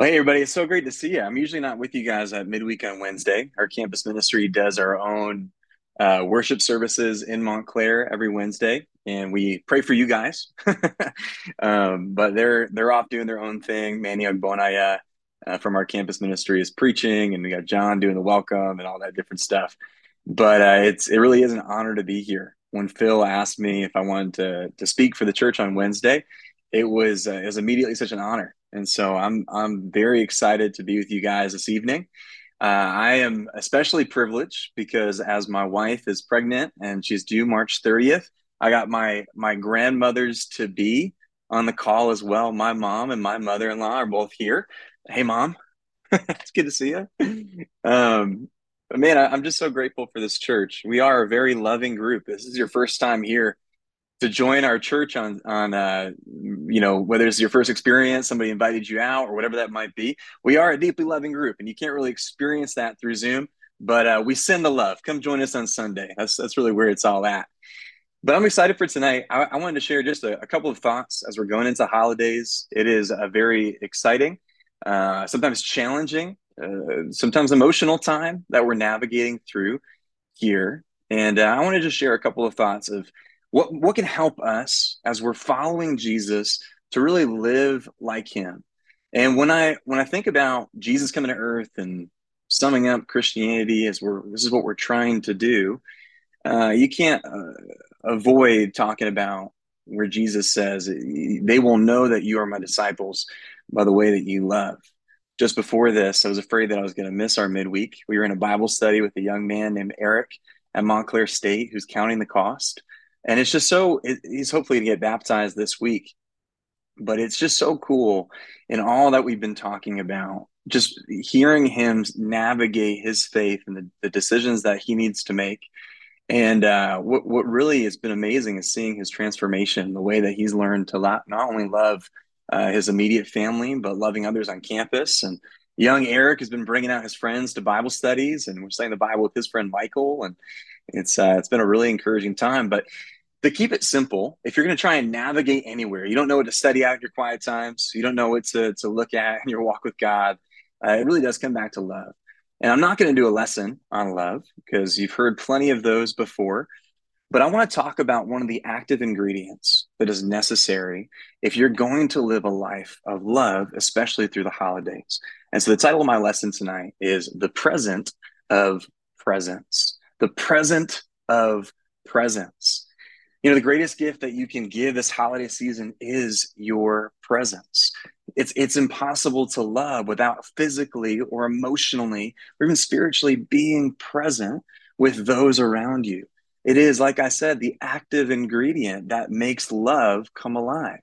Well, hey, everybody. It's so great to see you. I'm usually not with you guys at midweek on Wednesday. Our campus ministry does our own uh, worship services in Montclair every Wednesday, and we pray for you guys. um, but they're they're off doing their own thing. Manny Ogbonaya uh, from our campus ministry is preaching, and we got John doing the welcome and all that different stuff. But uh, it's it really is an honor to be here. When Phil asked me if I wanted to to speak for the church on Wednesday, it was uh, it was immediately such an honor and so I'm I'm very excited to be with you guys this evening. Uh, I am especially privileged because as my wife is pregnant and she's due March 30th, I got my my grandmothers to be on the call as well. My mom and my mother-in-law are both here. Hey, mom, it's good to see you. Um, but man, I, I'm just so grateful for this church. We are a very loving group. This is your first time here to join our church on on uh, you know whether it's your first experience somebody invited you out or whatever that might be we are a deeply loving group and you can't really experience that through zoom but uh, we send the love. Come join us on sunday. That's that's really where it's all at. But i'm excited for tonight. I, I wanted to share just a, a, couple of thoughts as we're going into holidays. It is a very exciting uh, sometimes challenging uh, sometimes emotional time that we're navigating through here. And uh, i want to just share a couple of thoughts of what what can help us as we're following Jesus to really live like him? And when I when I think about Jesus coming to earth and summing up Christianity as we're this is what we're trying to do, uh, you can't uh, avoid talking about where Jesus says, "They will know that you are my disciples by the way that you love." Just before this, I was afraid that I was going to miss our midweek. We were in a Bible study with a young man named Eric at Montclair State who's counting the cost and it's just so he's hopefully to get baptized this week. But it's just so cool in all that we've been talking about just hearing him navigate his faith and the, the decisions that he needs to make. And uh, what, what really has been amazing is seeing his transformation the way that he's learned to not, not only love uh, his immediate family but loving others on campus. And young eric has been bringing out his friends to bible studies and we're studying the bible with his friend michael. And it's uh, it's been a really encouraging time. But to keep it simple, if you're going to try and navigate anywhere, you don't know what to study out in your quiet times, you don't know what to to look at in your walk with God. Uh, it really does come back to love. And I'm not going to do a lesson on love because you've heard plenty of those before. But I want to talk about one of the active ingredients that is necessary if you're going to live a life of love, especially through the holidays. And so the title of my lesson tonight is The Present of Presence the present of presence. You know, the greatest gift that you can give this holiday season is your presence. It's it's impossible to love without physically or emotionally or even spiritually being present with those around you. It is, like I said, the active ingredient that makes love come alive.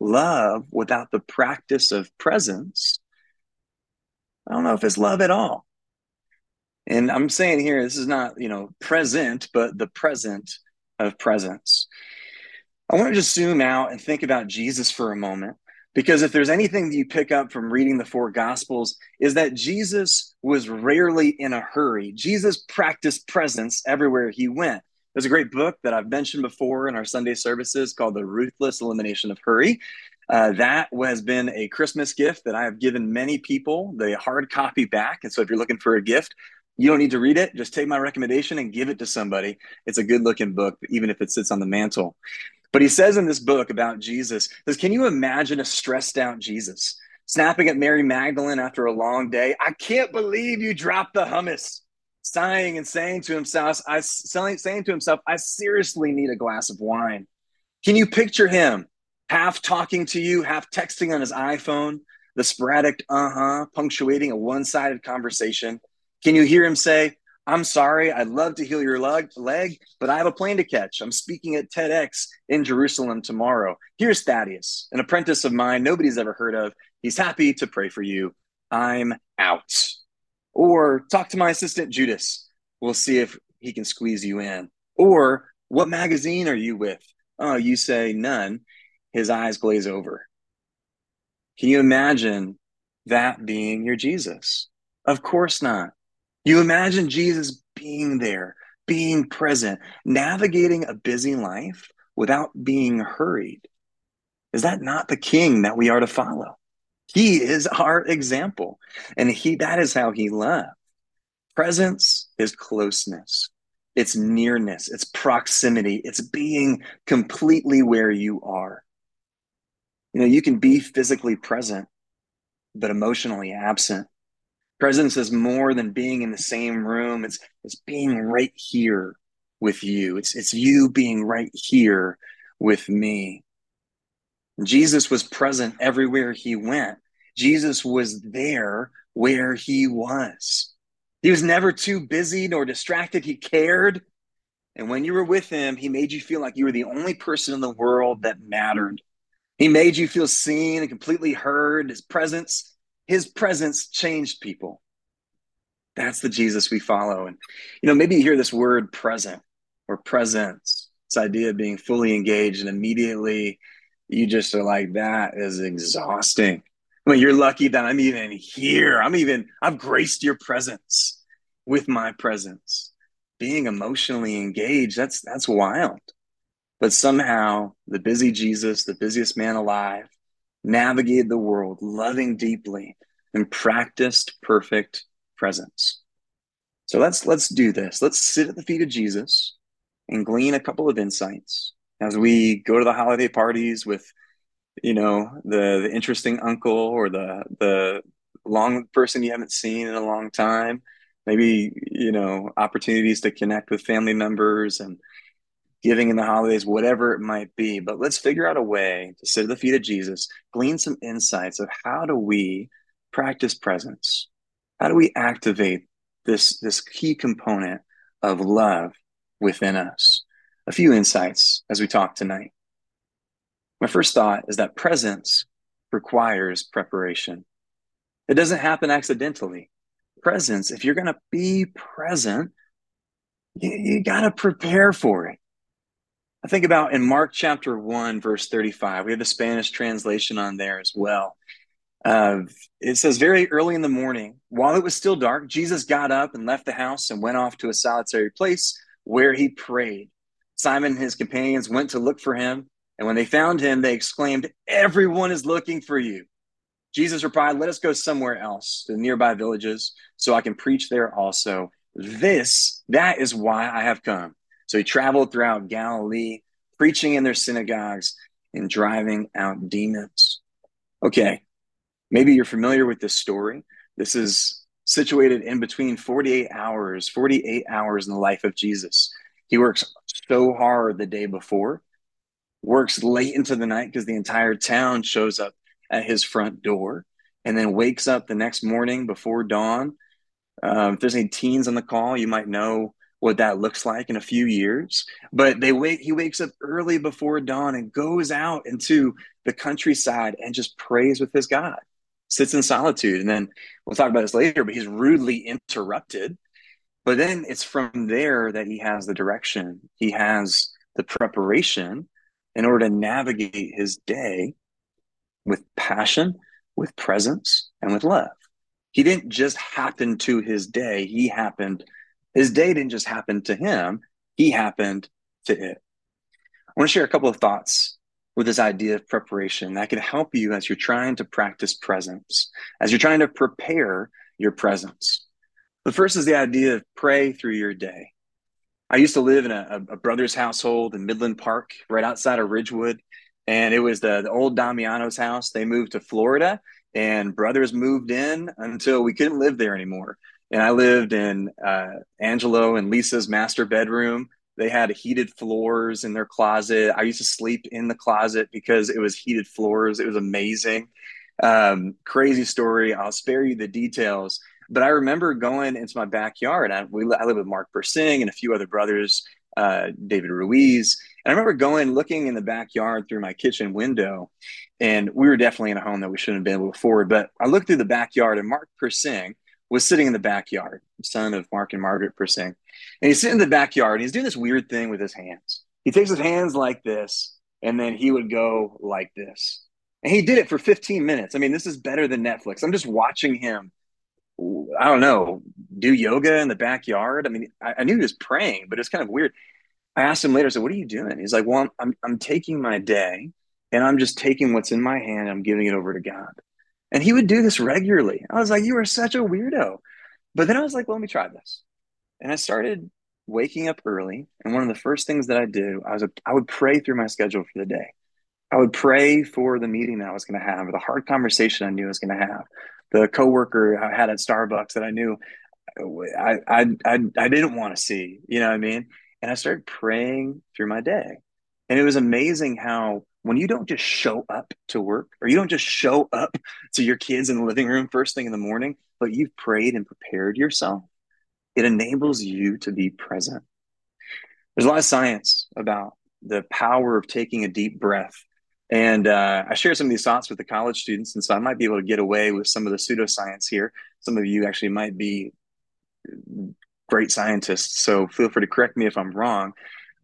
Love without the practice of presence, I don't know if it's love at all. And I'm saying here, this is not, you know, present, but the present of presence. I want to just zoom out and think about Jesus for a moment, because if there's anything that you pick up from reading the four gospels, is that Jesus was rarely in a hurry. Jesus practiced presence everywhere he went. There's a great book that I've mentioned before in our Sunday services called The Ruthless Elimination of Hurry. Uh, that has been a Christmas gift that I have given many people the hard copy back. And so if you're looking for a gift, you don't need to read it. Just take my recommendation and give it to somebody. It's a good looking book, even if it sits on the mantle. But he says in this book about Jesus, says, Can you imagine a stressed out Jesus snapping at Mary Magdalene after a long day? I can't believe you dropped the hummus. Sighing and saying to himself, I saying to himself, I seriously need a glass of wine. Can you picture him half talking to you, half texting on his iPhone, the sporadic uh-huh punctuating a one-sided conversation? Can you hear him say, I'm sorry, I'd love to heal your leg, but I have a plane to catch. I'm speaking at TEDx in Jerusalem tomorrow. Here's Thaddeus, an apprentice of mine nobody's ever heard of. He's happy to pray for you. I'm out. Or talk to my assistant Judas. We'll see if he can squeeze you in. Or what magazine are you with? Oh, you say none. His eyes glaze over. Can you imagine that being your Jesus? Of course not. You imagine Jesus being there, being present, navigating a busy life without being hurried. Is that not the king that we are to follow? He is our example, and he that is how he loved. Presence is closeness, it's nearness, it's proximity, it's being completely where you are. You know, you can be physically present, but emotionally absent. Presence is more than being in the same room. It's it's being right here with you. It's it's you being right here with me. Jesus was present everywhere he went. Jesus was there where he was. He was never too busy nor distracted. He cared. And when you were with him, he made you feel like you were the only person in the world that mattered. He made you feel seen and completely heard. His presence, his presence changed people. That's the Jesus we follow. And, you know, maybe you hear this word present or presence, this idea of being fully engaged, and immediately you just are like, that is exhausting. I mean, you're lucky that I'm even here. I'm even, I've graced your presence with my presence. Being emotionally engaged, that's that's wild. But somehow the busy Jesus, the busiest man alive, navigated the world, loving deeply, and practiced perfect presence. So let's let's do this. Let's sit at the feet of Jesus and glean a couple of insights as we go to the holiday parties with you know the the interesting uncle or the the long person you haven't seen in a long time maybe you know opportunities to connect with family members and giving in the holidays whatever it might be but let's figure out a way to sit at the feet of jesus glean some insights of how do we practice presence how do we activate this this key component of love within us a few insights as we talk tonight my first thought is that presence requires preparation. It doesn't happen accidentally. Presence, if you're going to be present, you, you got to prepare for it. I think about in Mark chapter 1, verse 35, we have the Spanish translation on there as well. Uh, it says, Very early in the morning, while it was still dark, Jesus got up and left the house and went off to a solitary place where he prayed. Simon and his companions went to look for him. And when they found him, they exclaimed, Everyone is looking for you. Jesus replied, Let us go somewhere else, to nearby villages, so I can preach there also. This, that is why I have come. So he traveled throughout Galilee, preaching in their synagogues and driving out demons. Okay, maybe you're familiar with this story. This is situated in between 48 hours, 48 hours in the life of Jesus. He works so hard the day before works late into the night because the entire town shows up at his front door and then wakes up the next morning before dawn. Um, if there's any teens on the call, you might know what that looks like in a few years. But they wake he wakes up early before dawn and goes out into the countryside and just prays with his God, sits in solitude. And then we'll talk about this later, but he's rudely interrupted. But then it's from there that he has the direction. He has the preparation in order to navigate his day with passion, with presence, and with love. He didn't just happen to his day, he happened, his day didn't just happen to him, he happened to it. I want to share a couple of thoughts with this idea of preparation that can help you as you're trying to practice presence, as you're trying to prepare your presence. The first is the idea of pray through your day. I used to live in a, a brother's household in Midland Park, right outside of Ridgewood, and it was the, the old Damiano's house. They moved to Florida, and brothers moved in until we couldn't live there anymore. And I lived in uh, Angelo and Lisa's master bedroom. They had heated floors in their closet. I used to sleep in the closet because it was heated floors. It was amazing. Um, crazy story. I'll spare you the details but I remember going into my backyard. I, we, I live with Mark Persing and a few other brothers, uh, David Ruiz. And I remember going, looking in the backyard through my kitchen window. And we were definitely in a home that we shouldn't have been able to afford. But I looked through the backyard, and Mark Persing was sitting in the backyard, son of Mark and Margaret Persing. And he's sitting in the backyard, and he's doing this weird thing with his hands. He takes his hands like this, and then he would go like this. And he did it for 15 minutes. I mean, this is better than Netflix. I'm just watching him I don't know, do yoga in the backyard. I mean, I, I, knew he was praying, but it's kind of weird. I asked him later, I said, What are you doing? He's like, Well, I'm, I'm taking my day and I'm just taking what's in my hand, I'm giving it over to God. And he would do this regularly. I was like, you are such a weirdo. But then I was like, well, let me try this. And I started waking up early. And one of the first things that I do, I was a, I would pray through my schedule for the day. I would pray for the meeting that I was going to have, the hard conversation I knew I was going to have, the coworker I had at Starbucks that I knew I, I, I, I didn't want to see, you know what I mean? And I started praying through my day. And it was amazing how when you don't just show up to work or you don't just show up to your kids in the living room first thing in the morning, but you've prayed and prepared yourself, it enables you to be present. There's a lot of science about the power of taking a deep breath. And uh, I share some of these thoughts with the college students. And so I might be able to get away with some of the pseudoscience here. Some of you actually might be great scientists. So feel free to correct me if I'm wrong.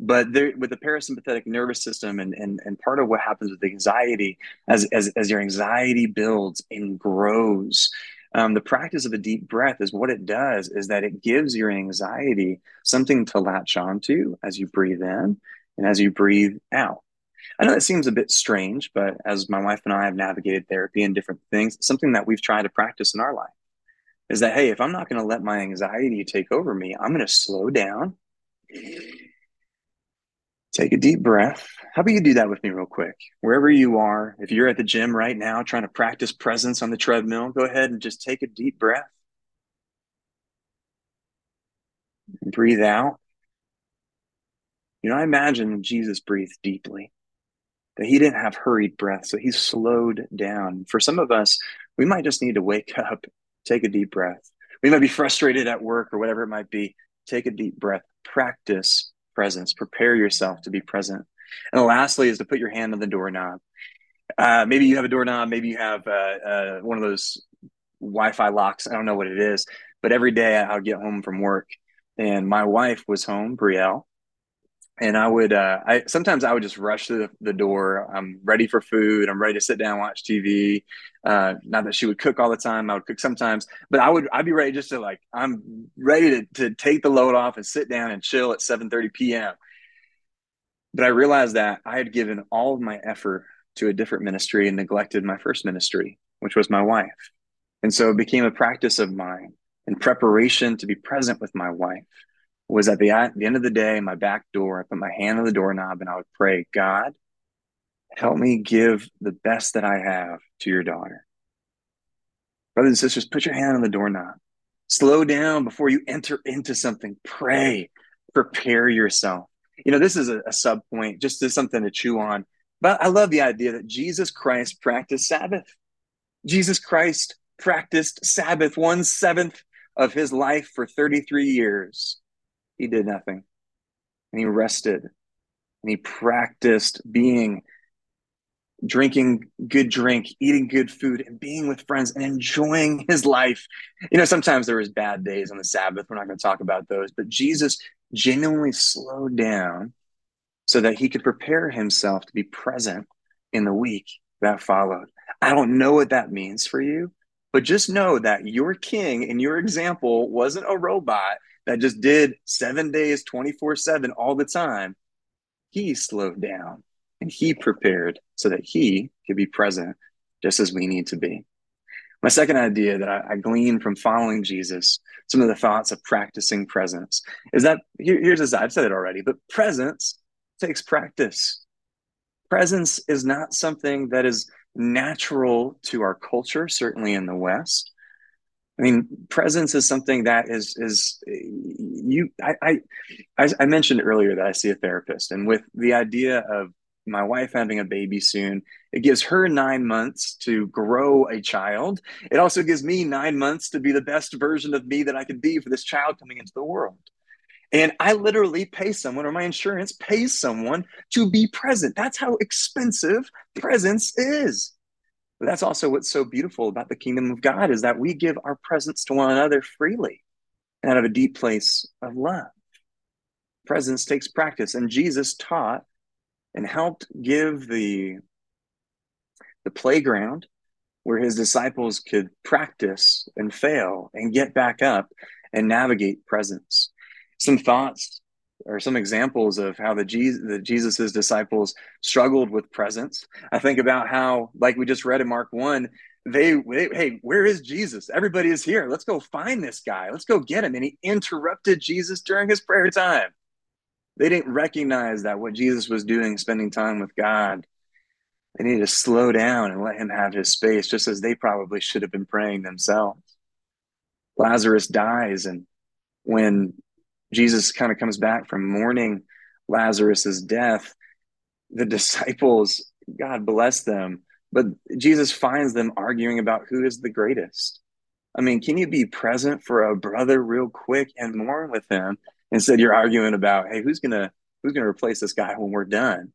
But there, with the parasympathetic nervous system and, and, and part of what happens with anxiety, as, as, as your anxiety builds and grows, um, the practice of a deep breath is what it does is that it gives your anxiety something to latch onto as you breathe in and as you breathe out. I know that seems a bit strange, but as my wife and I have navigated therapy and different things, something that we've tried to practice in our life is that, hey, if I'm not going to let my anxiety take over me, I'm going to slow down, take a deep breath. How about you do that with me real quick? Wherever you are, if you're at the gym right now trying to practice presence on the treadmill, go ahead and just take a deep breath. Breathe out. You know, I imagine Jesus breathed deeply, that he didn't have hurried breath, so he slowed down. For some of us, we might just need to wake up Take a deep breath. We might be frustrated at work or whatever it might be. Take a deep breath. Practice presence. Prepare yourself to be present. And lastly, is to put your hand on the doorknob. Uh, maybe you have a doorknob. Maybe you have uh, uh, one of those Wi-Fi locks. I don't know what it is, but every day I'll get home from work, and my wife was home, Brielle, and I would uh, I sometimes I would just rush to the, the, door. I'm ready for food. I'm ready to sit down watch TV. Uh, not that she would cook all the time. I would cook sometimes, but I would I'd be ready just to like I'm ready to to take the load off and sit down and chill at 7:30 p.m. But I realized that I had given all of my effort to a different ministry and neglected my first ministry, which was my wife. And so it became a practice of mine in preparation to be present with my wife was at the, at the end of the day, my back door, I put my hand on the doorknob and I would pray, God, help me give the best that I have to your daughter. Brothers and sisters, put your hand on the doorknob. Slow down before you enter into something. Pray, prepare yourself. You know, this is a, a sub point, just as something to chew on. But I love the idea that Jesus Christ practiced Sabbath. Jesus Christ practiced Sabbath one seventh of his life for 33 years he did nothing. And he rested and he practiced being drinking good drink, eating good food, and being with friends and enjoying his life. You know, sometimes there was bad days on the Sabbath. We're not going to talk about those, but Jesus genuinely slowed down so that he could prepare himself to be present in the week that followed. I don't know what that means for you, but just know that your king and your example wasn't a robot that just did seven days, 24 7 all the time, he slowed down and he prepared so that he could be present just as we need to be. My second idea that I, I glean from following Jesus, some of the thoughts of practicing presence, is that here, here's as I've said it already, but presence takes practice. Presence is not something that is natural to our culture, certainly in the West. I mean, presence is something that is is you. I, I I mentioned earlier that I see a therapist, and with the idea of my wife having a baby soon, it gives her nine months to grow a child. It also gives me nine months to be the best version of me that I could be for this child coming into the world. And I literally pay someone, or my insurance pays someone to be present. That's how expensive presence is. But that's also what's so beautiful about the kingdom of God is that we give our presence to one another freely out of a deep place of love. Presence takes practice, and Jesus taught and helped give the the playground where his disciples could practice and fail and get back up and navigate presence. Some thoughts or some examples of how the Jesus the Jesus's disciples struggled with presence. I think about how, like we just read in Mark one, they, they, hey, where is Jesus? Everybody is here. Let's go find this guy. Let's go get him. And he interrupted Jesus during his prayer time. They didn't recognize that what Jesus was doing, spending time with God, they needed to slow down and let him have his space, just as they probably should have been praying themselves. Lazarus dies, and when Jesus kind of comes back from mourning Lazarus's death, the disciples, God bless them, but Jesus finds them arguing about who is the greatest. I mean, can you be present for a brother real quick and mourn with him instead you're arguing about, hey, who's gonna who's gonna replace this guy when we're done?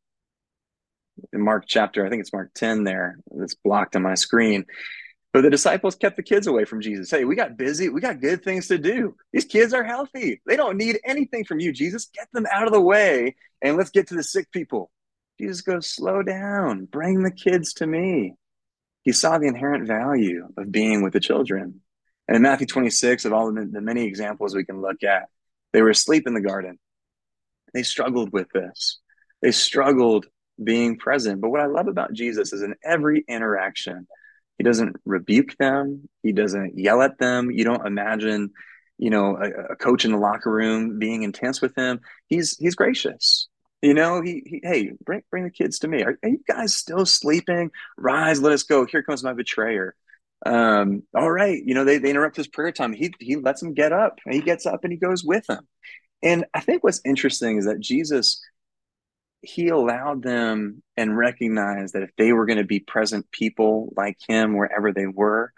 In Mark chapter, I think it's Mark 10 there, that's blocked on my screen. But the disciples kept the kids away from Jesus. Hey, we got busy. We got good things to do. These kids are healthy. They don't need anything from you, Jesus. Get them out of the way and let's get to the sick people. Jesus goes, slow down. Bring the kids to me. He saw the inherent value of being with the children. And in Matthew 26, of all the, the many examples we can look at, they were asleep in the garden. They struggled with this. They struggled being present. But what I love about Jesus is in every interaction, he doesn't rebuke them. He doesn't yell at them. You don't imagine, you know, a, a coach in the locker room being intense with him. He's he's gracious. You know, he, he hey, bring bring the kids to me. Are, are, you guys still sleeping? Rise, let us go. Here comes my betrayer. Um, all right, you know, they, they interrupt his prayer time. He he lets him get up. He gets up and he goes with them. And I think what's interesting is that Jesus he allowed them and recognized that if they were going to be present people like him wherever they were,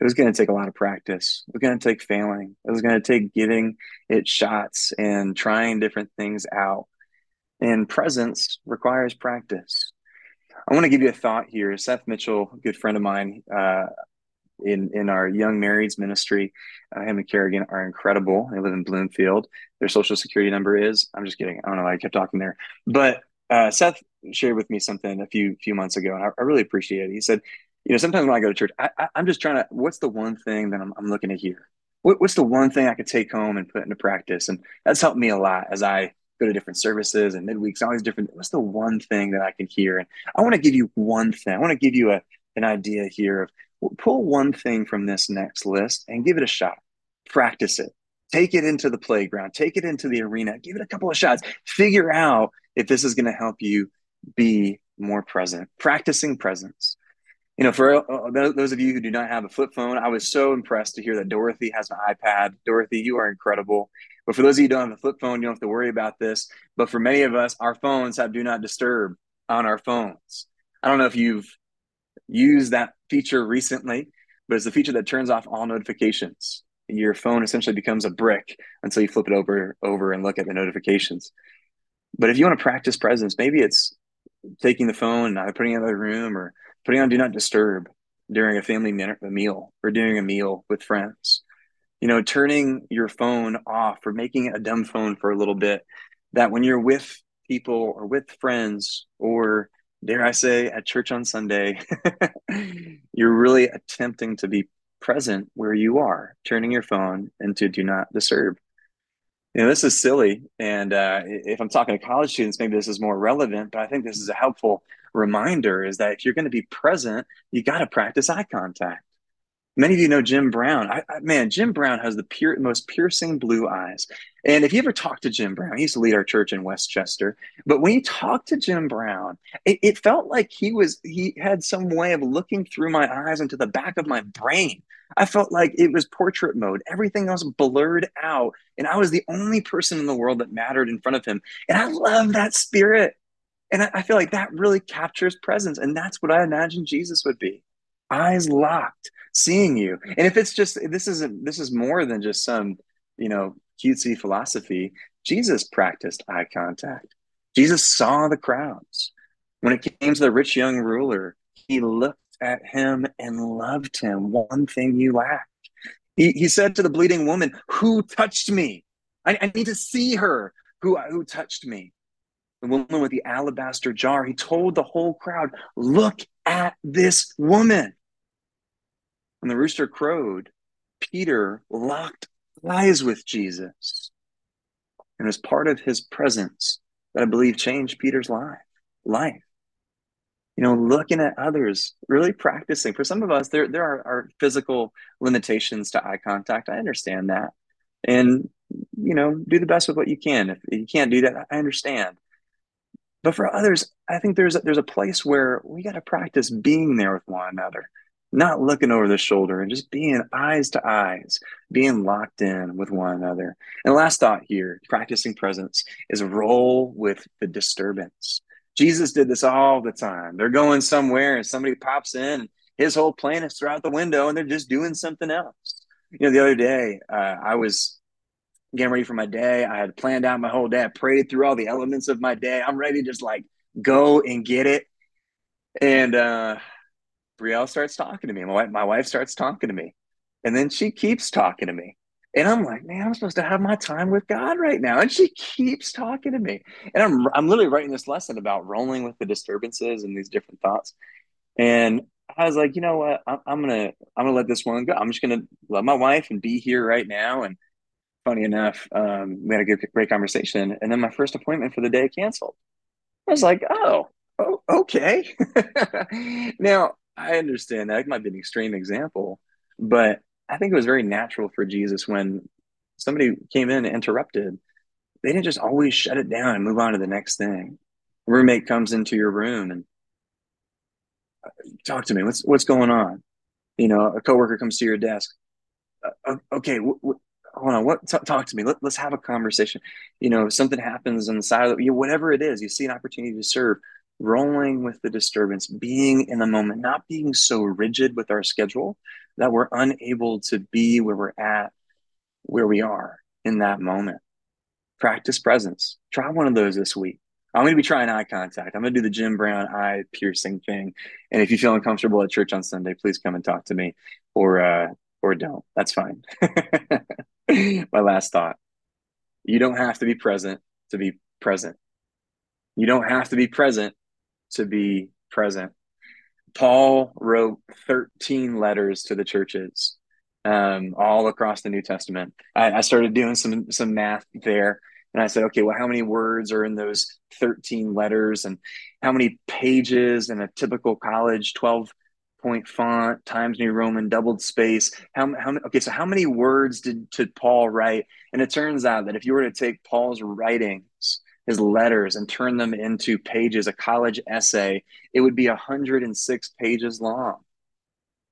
it was going to take a lot of practice. It was going to take failing. It was going to take giving it shots and trying different things out. And presence requires practice. I want to give you a thought here. Seth Mitchell, good friend of mine, uh, in in our young marrieds ministry, uh, him and Kerrigan are incredible. They live in Bloomfield. Their social security number is. I'm just kidding. I don't know why I kept talking there, but uh, Seth shared with me something a few few months ago, and I, I, really appreciate it. He said, "You know, sometimes when I go to church, I, am just trying to. What's the one thing that I'm, I'm looking to hear? What, what's the one thing I could take home and put into practice? And that's helped me a lot as I go to different services and midweeks, all these different. What's the one thing that I can hear? And I want to give you one thing. I want to give you a an idea here of pull one thing from this next list and give it a shot. Practice it. Take it into the playground. Take it into the arena. Give it a couple of shots. Figure out if this is going to help you be more present, practicing presence. You know, for uh, those of you who do not have a flip phone, I was so impressed to hear that Dorothy has an iPad. Dorothy, you are incredible. But for those of you who don't have a flip phone, you don't have to worry about this. But for many of us, our phones have do not disturb on our phones. I don't know if you've used that feature recently, but it's the feature that turns off all notifications. Your phone essentially becomes a brick until you flip it over over and look at the notifications. But if you want to practice presence, maybe it's taking the phone and either putting it in the room or putting on do not disturb during a family meal or doing a meal with friends. You know, turning your phone off or making it a dumb phone for a little bit that when you're with people or with friends or dare I say at church on Sunday, you're really attempting to be present where you are, turning your phone into do not disturb you know, this is silly. And uh, if I'm talking to college students, maybe this is more relevant, but I think this is a helpful reminder is that if you're going to be present, you got to practice eye contact. Many of you know Jim Brown. I, I, man, Jim Brown has the pure, most piercing blue eyes. And if you ever talk to Jim Brown, he used to lead our church in Westchester. But when you talk to Jim Brown, it, it felt like he was he had some way of looking through my eyes into the back of my brain. I felt like it was portrait mode. Everything else blurred out, and I was the only person in the world that mattered in front of him. And I love that spirit. And I, I feel like that really captures presence. And that's what I imagine Jesus would be eyes locked, seeing you. And if it's just this isn't this is more than just some, you know, cutesy philosophy. Jesus practiced eye contact. Jesus saw the crowds. When it came to the rich young ruler, he looked at him and loved him. One thing you lack. He, he said to the bleeding woman, Who touched me? I, I need to see her. Who, who touched me? The woman with the alabaster jar, he told the whole crowd, Look at this woman. When the rooster crowed, Peter locked eyes with Jesus. And as part of his presence that I believe changed Peter's life. life. you know, looking at others, really practicing. For some of us, there there are, are physical limitations to eye contact. I understand that. And, you know, do the best with what you can. If you can't do that, I understand. But for others, I think there's a, there's a place where we got to practice being there with one another, not looking over the shoulder and just being eyes to eyes, being locked in with one another. And last thought here, practicing presence is roll with the disturbance. Jesus did this all the time. They're going somewhere and somebody pops in, his whole plan is throughout the window and they're just doing something else. You know, the other day, uh, I was getting ready for my day. I had planned out my whole day. I prayed through all the elements of my day. I'm ready to just like go and get it. And uh Brielle starts talking to me. My wife, my wife starts talking to me. And then she keeps talking to me. And I'm like, man, I'm supposed to have my time with God right now. And she keeps talking to me. And I'm I'm literally writing this lesson about rolling with the disturbances and these different thoughts. And I was like, you know what? I'm, I'm gonna I'm gonna let this one go. I'm just gonna love my wife and be here right now. And funny enough, um, we had a good, great conversation. And then my first appointment for the day canceled. I was like, oh, oh okay. now, I understand that. It might be an extreme example, but I think it was very natural for Jesus when somebody came in and interrupted. They didn't just always shut it down and move on to the next thing. Roommate comes into your room and uh, talk to me. What's what's going on? You know, a coworker comes to your desk. Uh, okay, hold on, what? T- talk to me. Let, us have a conversation. You know, something happens on the side of the, you whatever it is, you see an opportunity to serve, rolling with the disturbance, being in the moment, not being so rigid with our schedule that we're unable to be where we're at, where we are in that moment. Practice presence. Try one of those this week. I'm going to be trying eye contact. I'm going to do the Jim Brown eye piercing thing. And if you feel uncomfortable at church on Sunday, please come and talk to me or, uh, or don't. That's fine. My last thought. You don't have to be present to be present. You don't have to be present to be present. Paul wrote 13 letters to the churches um, all across the New Testament. I, I, started doing some some math there, and I said, okay, well, how many words are in those 13 letters, and how many pages in a typical college 12 point font, Times New Roman, doubled space. How, how okay, so how many words did, did Paul write? And it turns out that if you were to take Paul's writings, his letters, and turn them into pages, a college essay, it would be 106 pages long.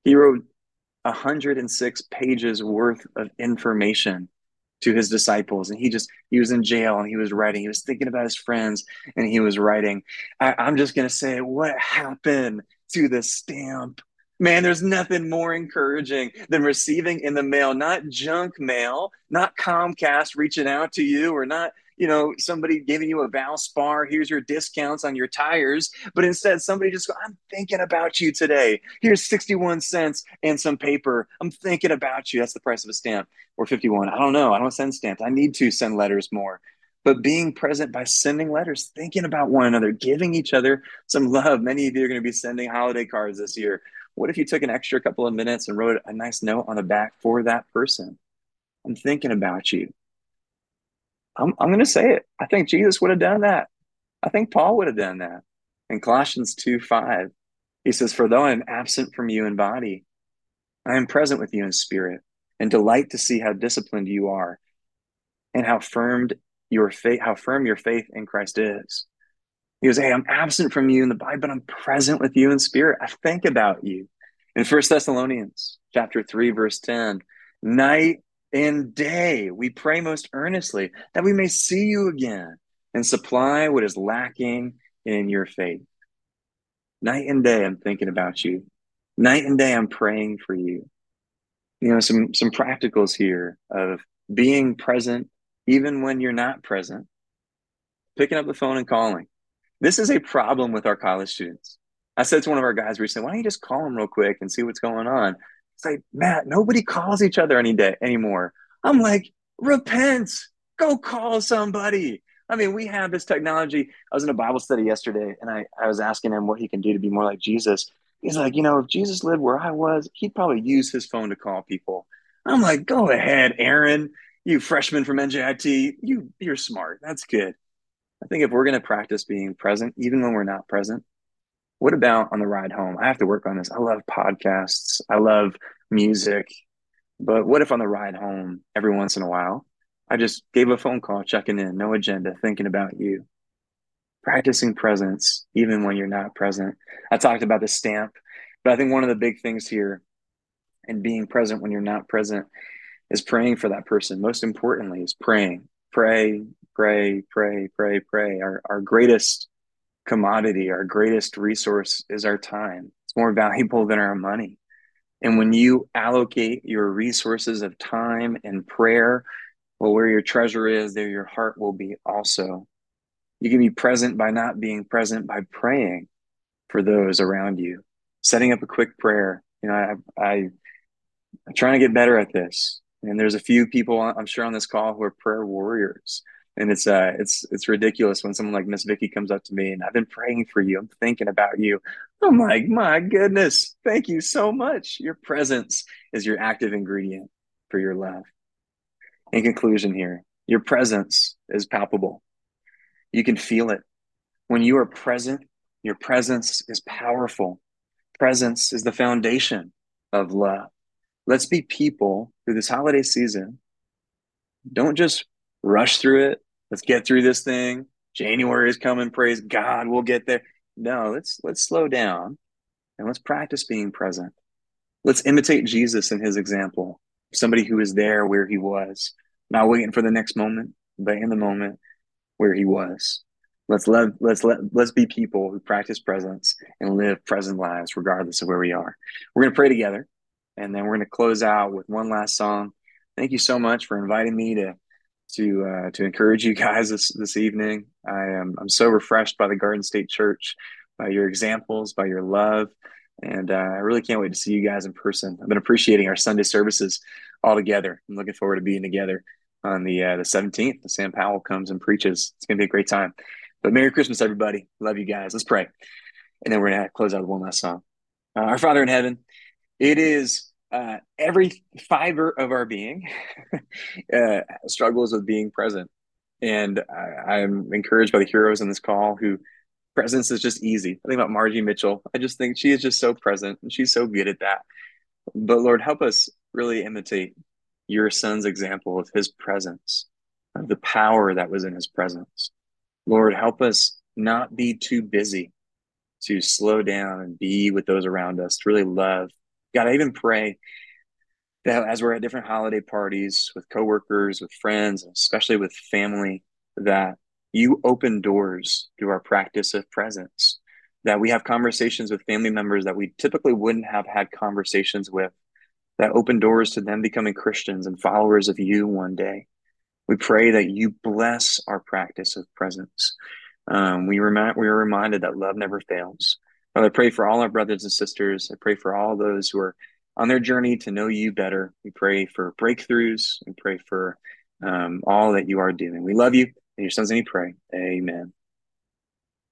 He wrote 106 pages worth of information to his disciples and he just he was in jail and he was writing he was thinking about his friends and he was writing I, i'm just going to say what happened to the stamp. Man, there's nothing more encouraging than receiving in the mail, not junk mail, not Comcast reaching out to you or not, you know, somebody giving you a Valspar, here's your discounts on your tires, but instead somebody just go, I'm thinking about you today. Here's 61 cents and some paper. I'm thinking about you. That's the price of a stamp or 51. I don't know. I don't send stamps. I need to send letters more but being present by sending letters, thinking about one another, giving each other some love. Many of you are going to be sending holiday cards this year. What if you took an extra couple of minutes and wrote a nice note on the back for that person? I'm thinking about you. I'm, I'm going to say it. I think Jesus would have done that. I think Paul would have done that. In Colossians 2 5, he says, For though I am absent from you in body, I am present with you in spirit and delight to see how disciplined you are and how firm your faith, how firm your faith in Christ is. He goes, Hey, I'm absent from you in the body, but I'm present with you in spirit. I think about you. In First Thessalonians chapter 3, verse 10, night and day we pray most earnestly that we may see you again and supply what is lacking in your faith. Night and day I'm thinking about you. Night and day I'm praying for you. You know, some some practicals here of being present even when you're not present, picking up the phone and calling. This is a problem with our college students. I said to one of our guys recently, why don't you just call them real quick and see what's going on? It's like, Matt, nobody calls each other any day anymore. I'm like, repent, go call somebody. I mean, we have this technology. I was in a Bible study yesterday and I, I was asking him what he can do to be more like Jesus. He's like, you know, if Jesus lived where I was, he'd probably use his phone to call people. I'm like, go ahead, Aaron you freshman from NJIT, you you're smart. That's good. I think if we're going to practice being present, even when we're not present, What about on the ride home? I have to work on this. I love podcasts. I love music. But what if on the ride home, every once in a while, I just gave a phone call, checking in, no agenda, thinking about you, practicing presence, even when you're not present. I talked about the stamp, but I think one of the big things here and being present when you're not present is praying for that person. Most importantly, is praying. Pray, pray, pray, pray, pray. Our, our greatest commodity, our greatest resource is our time. It's more valuable than our money. And when you allocate your resources of time and prayer, well, where your treasure is, there your heart will be also. You can be present by not being present by praying for those around you, setting up a quick prayer. You know, I, I I'm trying to get better at this. And there's a few people I'm sure on this call who are prayer warriors. And it's uh it's it's ridiculous when someone like Miss Vicky comes up to me and I've been praying for you. I'm thinking about you. I'm like, my goodness, thank you so much. Your presence is your active ingredient for your love. In conclusion, here, your presence is palpable. You can feel it. When you are present, your presence is powerful. Presence is the foundation of love. Let's be people through this holiday season. Don't just rush through it. Let's get through this thing. January is coming. Praise God, we'll get there. No, let's let's slow down and let's practice being present. Let's imitate Jesus and his example. Somebody who is there where he was, not waiting for the next moment, but in the moment where he was. Let's let let's let let's be people who practice presence and live present lives regardless of where we are. We're gonna pray together and then we're going to close out with one last song. Thank you so much for inviting me to to uh, to encourage you guys this this evening. I am I'm so refreshed by the Garden State Church, by your examples, by your love, and uh, I really can't wait to see you guys in person. I've been appreciating our Sunday services all together. I'm looking forward to being together on the uh, the 17th. Sam Powell comes and preaches. It's gonna be a great time. But Merry Christmas, everybody. Love you guys. Let's pray, and then we're gonna close out with one last song. Uh, our Father in heaven, it is uh, every fiber of our being uh, struggles with being present. And I, am encouraged by the heroes in this call who presence is just easy. I think about Margie Mitchell. I just think she is just so present and she's so good at that. But Lord, help us really imitate your son's example of his presence, of the power that was in his presence. Lord, help us not be too busy to slow down and be with those around us, to really love God, I even pray that as we're at different holiday parties with coworkers, with friends, especially with family, that you open doors through our practice of presence, that we have conversations with family members that we typically wouldn't have had conversations with, that open doors to them becoming Christians and followers of you one day. We pray that you bless our practice of presence. Um, we, remind, we are reminded that love never fails. Father, I pray for all our brothers and sisters. I pray for all those who are on their journey to know you better. We pray for breakthroughs. We pray for um, all that you are doing. We love you. In your son's name we pray. Amen.